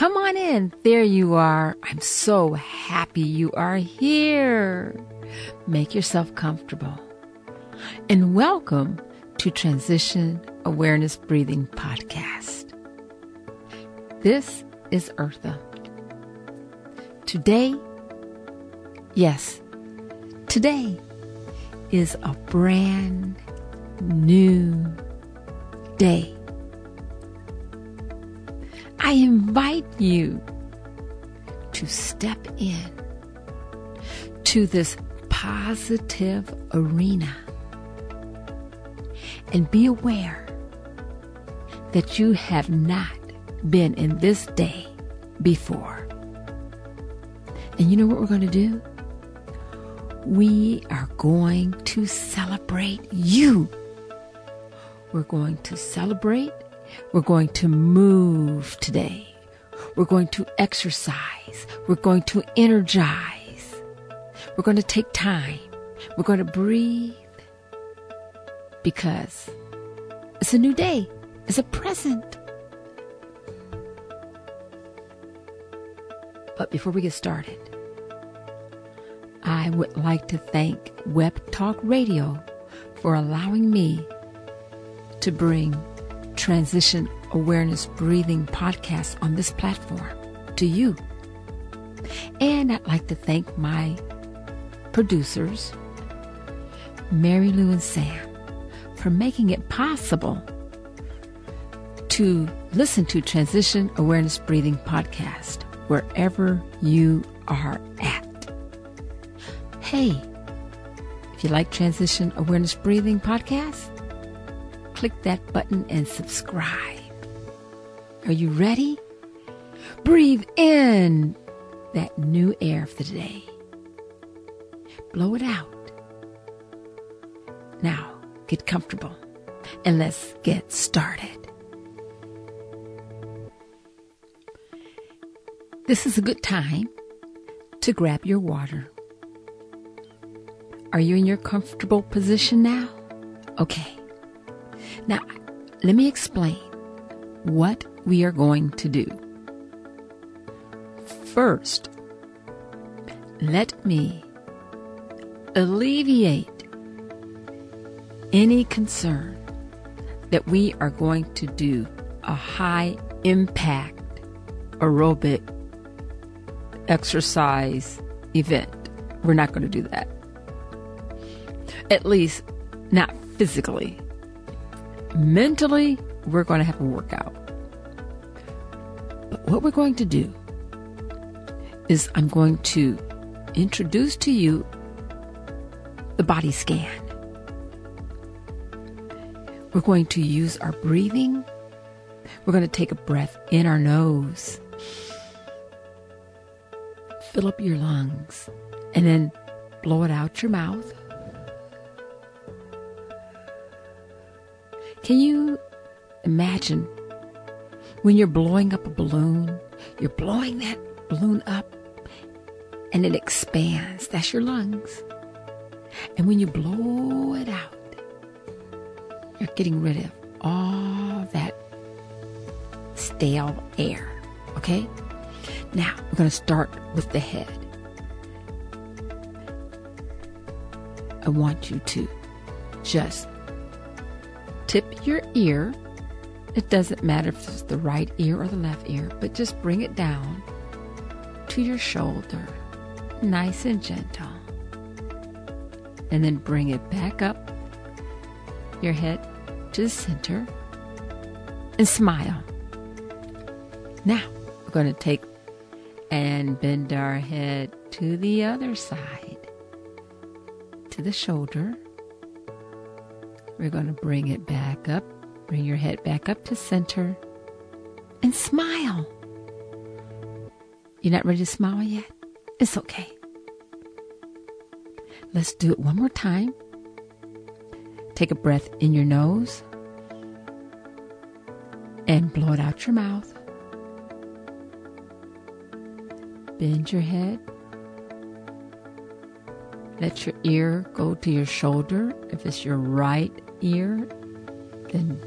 come on in. There you are. I'm so happy you are here. Make yourself comfortable. And welcome to Transition Awareness Breathing Podcast. This is Eartha. Today, yes, today is a brand new day. I invite you to step in to this positive arena and be aware that you have not been in this day before. And you know what we're going to do? We are going to celebrate you. We're going to celebrate. We're going to move today. We're going to exercise. We're going to energize. We're going to take time. We're going to breathe because it's a new day. It's a present. But before we get started, I would like to thank Web Talk Radio for allowing me to bring Transition Awareness Breathing podcast on this platform to you. And I'd like to thank my producers, Mary Lou and Sam, for making it possible to listen to Transition Awareness Breathing podcast wherever you are at. Hey, if you like Transition Awareness Breathing podcast, click that button and subscribe. Are you ready? Breathe in that new air for the day. Blow it out. Now, get comfortable and let's get started. This is a good time to grab your water are you in your comfortable position now? Okay. Now, let me explain what we are going to do. First, let me alleviate any concern that we are going to do a high impact aerobic exercise event. We're not going to do that. At least, not physically. Mentally, we're going to have a workout. But what we're going to do is I'm going to introduce to you the body scan. We're going to use our breathing. We're going to take a breath in our nose, fill up your lungs, and then blow it out your mouth. Can you imagine when you're blowing up a balloon? You're blowing that balloon up and it expands. That's your lungs. And when you blow it out, you're getting rid of all that stale air. Okay? Now, we're going to start with the head. I want you to just tip your ear. It doesn't matter if it's the right ear or the left ear, but just bring it down to your shoulder, nice and gentle. And then bring it back up your head to the center and smile. Now, we're going to take and bend our head to the other side, to the shoulder we're going to bring it back up. Bring your head back up to center and smile. You're not ready to smile yet? It's okay. Let's do it one more time. Take a breath in your nose and blow it out your mouth. Bend your head. Let your ear go to your shoulder. If it's your right ear, then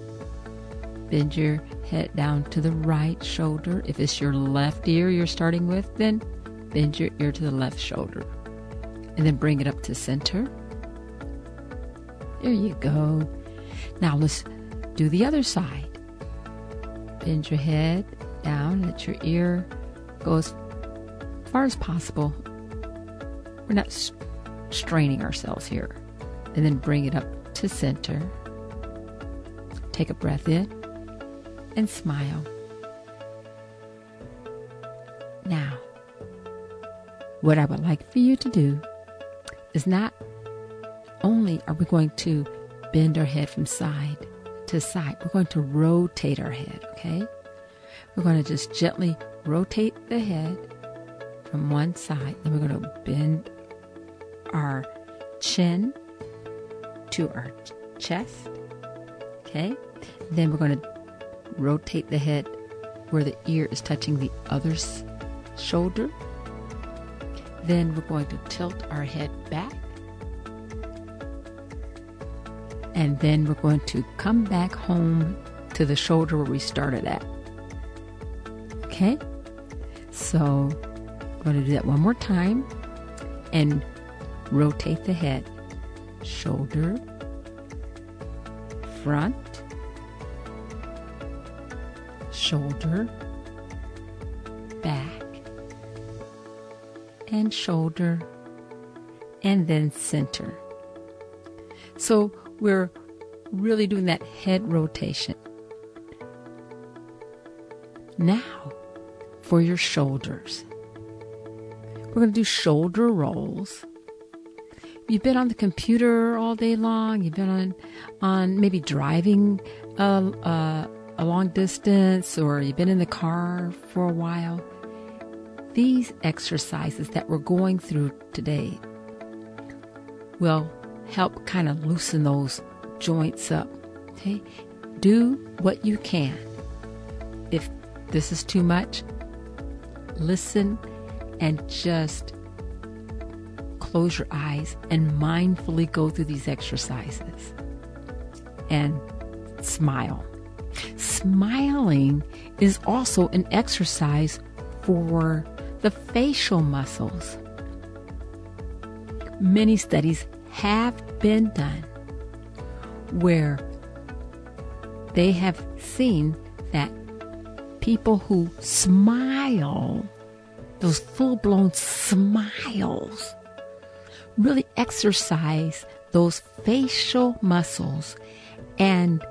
bend your head down to the right shoulder. If it's your left ear you're starting with, then bend your ear to the left shoulder. And then bring it up to center. There you go. Now let's do the other side. Bend your head down, let your ear go as far as possible. We're not straining ourselves here. And then bring it up to center. Take a breath in and smile. Now, what I would like for you to do is not only are we going to bend our head from side to side, we're going to rotate our head, okay? We're going to just gently rotate the head from one side, then we're going to bend our chin to our chest, okay? Then we're going to rotate the head where the ear is touching the other's shoulder. Then we're going to tilt our head back. And then we're going to come back home to the shoulder where we started at. Okay? So we're going to do that one more time and rotate the head. Shoulder, front, shoulder, back, and shoulder, and then center. So we're really doing that head rotation. Now, for your shoulders. We're going to do shoulder rolls. You've been on the computer all day long. You've been on, on maybe driving a, a, a long distance, or you've been in the car for a while. These exercises that we're going through today will help kind of loosen those joints up. Okay? Do what you can. If this is too much, listen and just close your eyes and mindfully go through these exercises and smile. Smiling is also an exercise for the facial muscles. Many studies have been done where they have seen that people who smile, those full blown smiles, really exercise those facial muscles and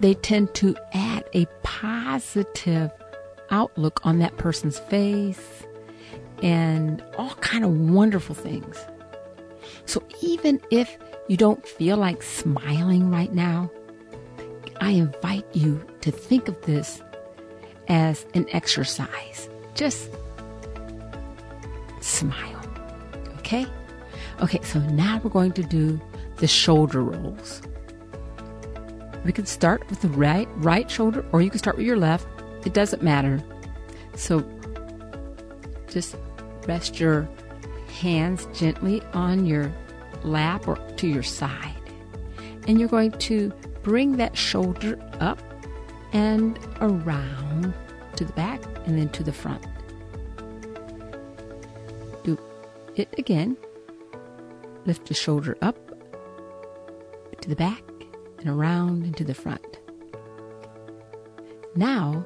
they tend to add a positive outlook on that person's face and all kind of wonderful things. So even if you don't feel like smiling right now, I invite you to think of this as an exercise. Just smile. Okay? Okay, so now we're going to do the shoulder rolls. We can start with the right right shoulder or you can start with your left. It doesn't matter. So just rest your hands gently on your lap or to your side. And you're going to bring that shoulder up and around to the back and then to the front. Do it again. Lift the shoulder up to the back and around into the front. Now,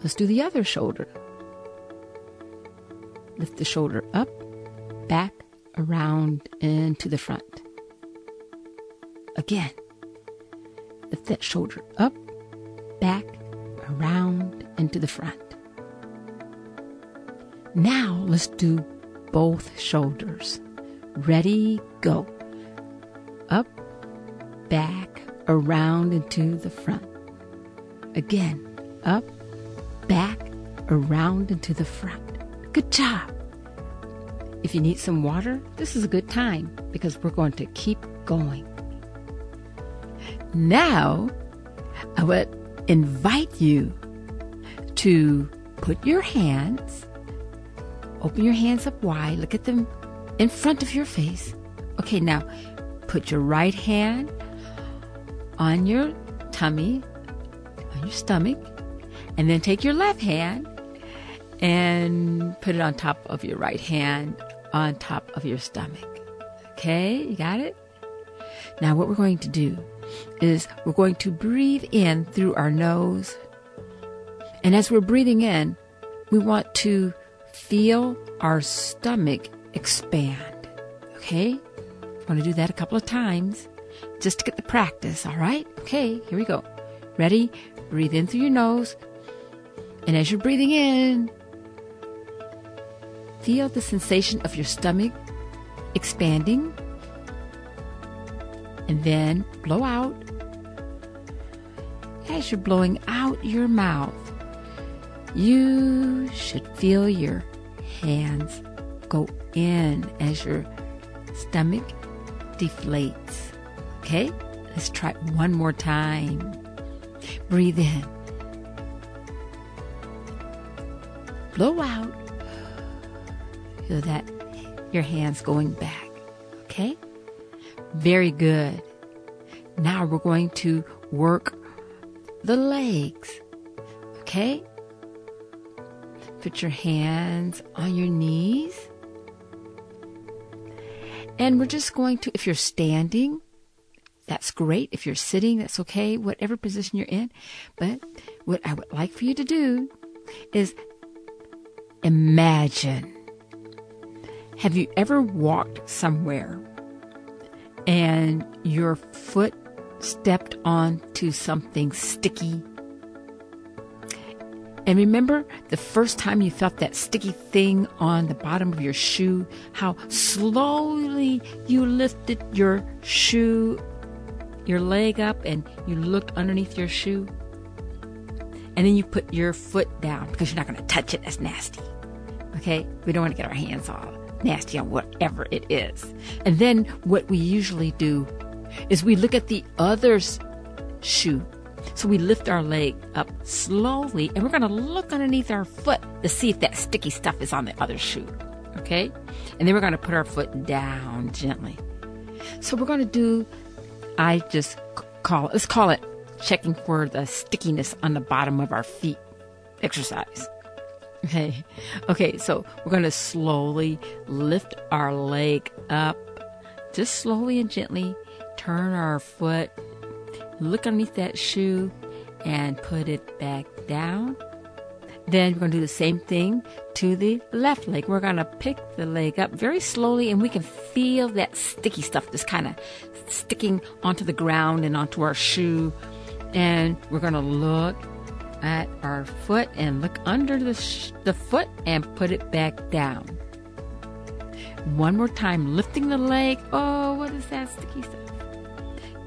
let's do the other shoulder. Lift the shoulder up, back, around, and to the front. Again, lift that shoulder up, back, around, and to the front. Now, let's do both shoulders. Ready, go. Up, back, around, and to the front. Again, up, back, around, and to the front. Good job. if you need some water, this is a good time because we're going to keep going. Now, I would invite you to put your hands, open your hands up wide, look at them in front of your face. Okay, now put your right hand on your tummy, on your stomach, and then take your left hand and put it on top of your right hand on top of your stomach. Okay, you got it? Now, what we're going to do is we're going to breathe in through our nose. And as we're breathing in, we want to feel our stomach expand. Okay? We're going to do that a couple of times just to get the practice, all right? Okay, here we go. Ready? Breathe in through your nose. And as you're breathing in, feel the sensation of your stomach expanding. And then blow out. As you're blowing out your mouth, you should feel your hands go in as your stomach deflates. Okay? Let's try one more time. Breathe in. Blow out. Feel that your hands going back. Okay? Very good. Now we're going to work the legs. Okay? Put your hands on your knees. And we're just going to, if you're standing, that's great. If you're sitting, that's okay, whatever position you're in. But what I would like for you to do is imagine. Have you ever walked somewhere and your foot stepped onto something sticky and remember the first time you felt that sticky thing on the bottom of your shoe, how slowly you lifted your shoe, your leg up, and you looked underneath your shoe? And then you put your foot down because you're not going to touch it. That's nasty. Okay? We don't want to get our hands all nasty on whatever it is. And then what we usually do is we look at the other's shoe so we lift our leg up slowly and we're going to look underneath our foot to see if that sticky stuff is on the other shoe. Okay? And then we're going to put our foot down gently. So we're going to do, I just call let's call it checking for the stickiness on the bottom of our feet exercise. Okay. Okay. So we're going to slowly lift our leg up, just slowly and gently turn our foot look underneath that shoe and put it back down. Then we're going to do the same thing to the left leg. We're going to pick the leg up very slowly and we can feel that sticky stuff just kind of sticking onto the ground and onto our shoe. And we're going to look at our foot and look under the, sh- the foot and put it back down. One more time, lifting the leg. Oh, what is that sticky stuff?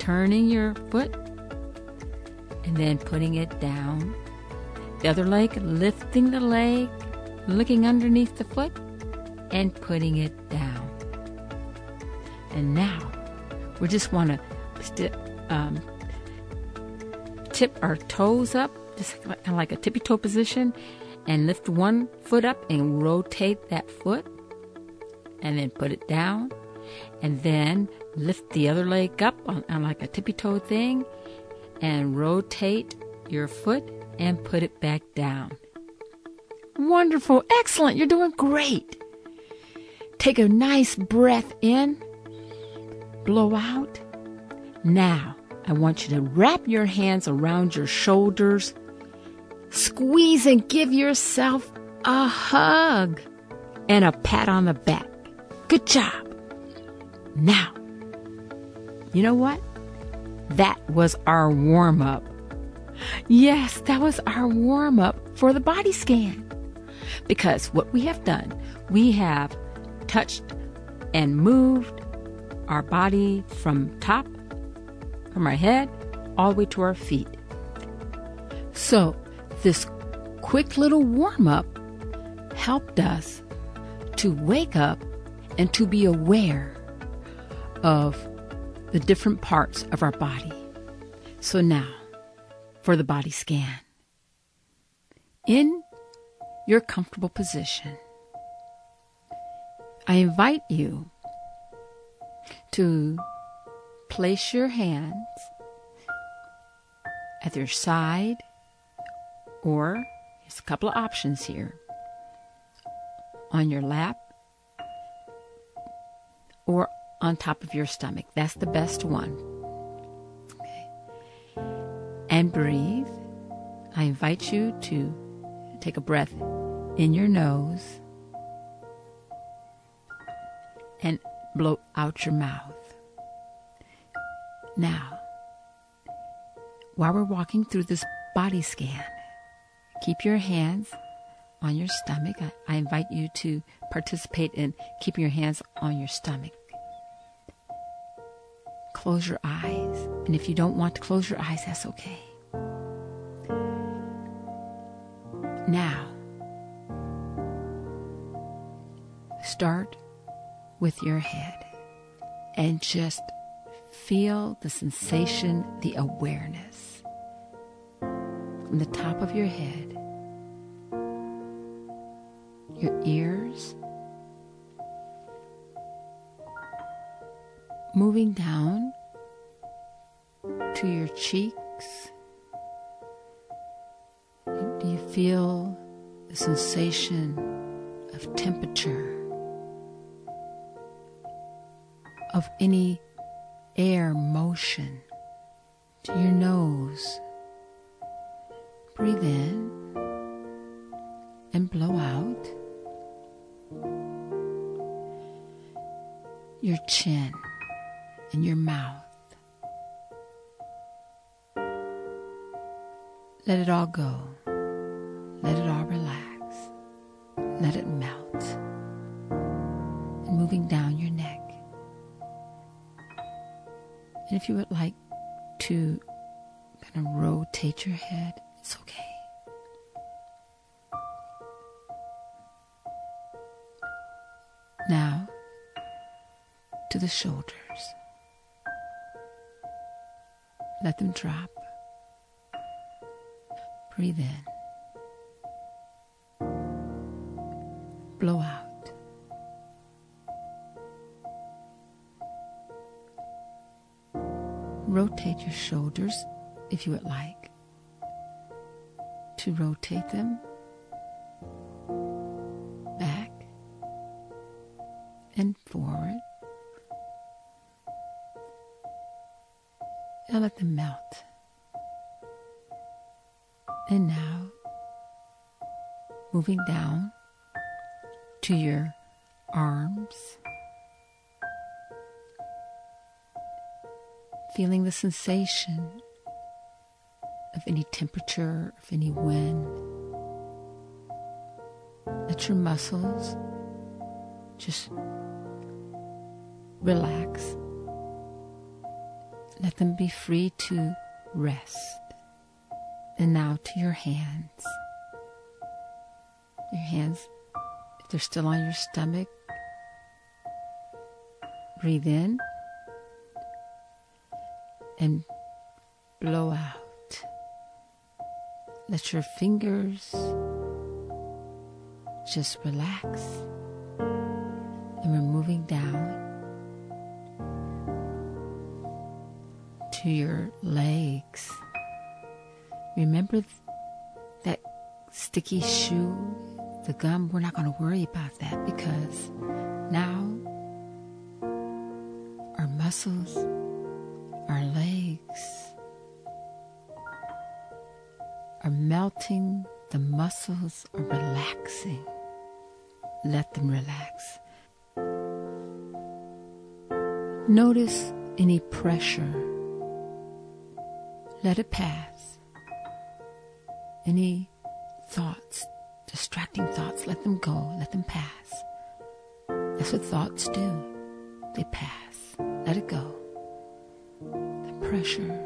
Turning your foot and then putting it down. The other leg, lifting the leg, looking underneath the foot, and putting it down. And now we just want to st- um, tip our toes up, just kind of like a tippy toe position, and lift one foot up and rotate that foot, and then put it down, and then lift the other leg up on, on like a tippy toe thing, and rotate your foot and put it back down. Wonderful. Excellent. You're doing great. Take a nice breath in, blow out. Now, I want you to wrap your hands around your shoulders, squeeze and give yourself a hug and a pat on the back. Good job. Now, you know what? That was our warm up. Yes, that was our warm up for the body scan. Because what we have done, we have touched and moved our body from top, from our head, all the way to our feet. So, this quick little warm up helped us to wake up and to be aware of the different parts of our body. So now, for the body scan. In your comfortable position, I invite you to place your hands at your side, or there's a couple of options here on your lap or on top of your stomach. That's the best one. Okay. And breathe. I invite you to take a breath in your nose and blow out your mouth. Now, while we're walking through this body scan, keep your hands on your stomach. I, I invite you to participate in keeping your hands on your stomach. Close your eyes. And if you don't want to close your eyes, that's okay. Now, start with your head and just feel the sensation, the awareness from the top of your head, your ears, moving down to your cheeks. Do you feel the sensation of temperature, of any air motion to your nose? Breathe in and blow out. Your chin and your mouth. Let it all go. Let it all relax. Let it melt. And moving down your neck. And if you would like to kind of rotate your head, it's okay. Now to the shoulders. Let them drop. Breathe in. Blow out. Rotate your shoulders if you would like to rotate them back and forward. And let them melt. And now, moving down to your arms, feeling the sensation of any temperature, of any wind. Let your muscles just relax. Let them be free to rest. And now to your hands. Your hands, if they're still on your stomach, breathe in and blow out. Let your fingers just relax. And we're moving down to your legs. Remember that sticky shoe, the gum? We're not going to worry about that because now our muscles, our legs are melting, the muscles are relaxing. Let them relax. Notice any pressure. Let it pass. Any thoughts, distracting thoughts, let them go, let them pass. That's what thoughts do. They pass. Let it go. The pressure.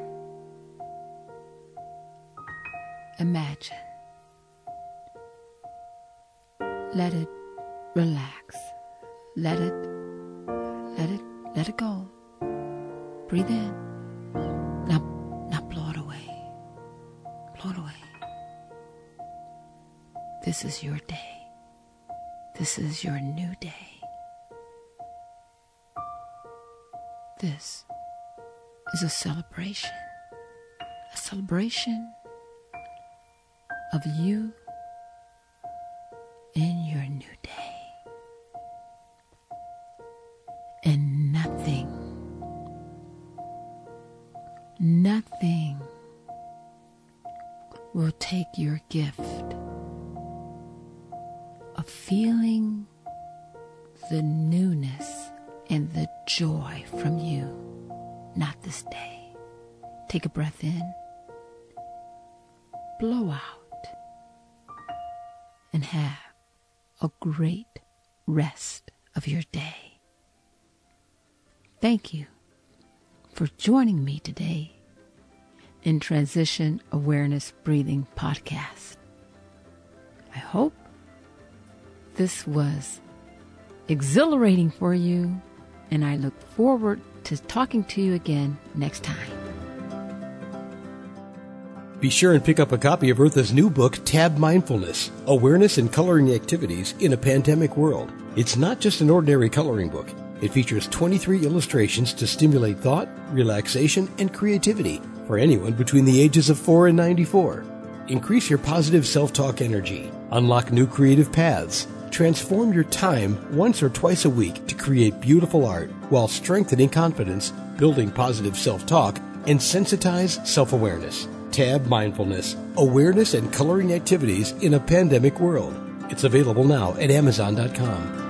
Imagine. Let it relax. Let it Let it let it go. Breathe in. Now now blow it away. Blow it away. This is your day. This is your new day. This is a celebration. A celebration of you in your new day. And nothing, nothing will take your gift the newness and the joy from you, not this day. Take a breath in, blow out, and have a great rest of your day. Thank you for joining me today in Transition Awareness Breathing Podcast. I hope this was exhilarating for you, and I look forward to talking to you again next time. Be sure and pick up a copy of Eartha's new book, Tab Mindfulness Awareness and Coloring Activities in a Pandemic World. It's not just an ordinary coloring book. It features 23 illustrations to stimulate thought, relaxation, and creativity for anyone between the ages of 4 and 94. Increase your positive self talk energy, unlock new creative paths, transform your time once or twice a week to create beautiful art while strengthening confidence, building positive self talk, and sensitize self awareness. Tab Mindfulness Awareness and Coloring Activities in a Pandemic World. It's available now at Amazon.com.